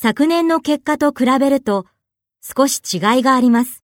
昨年の結果と比べると少し違いがあります。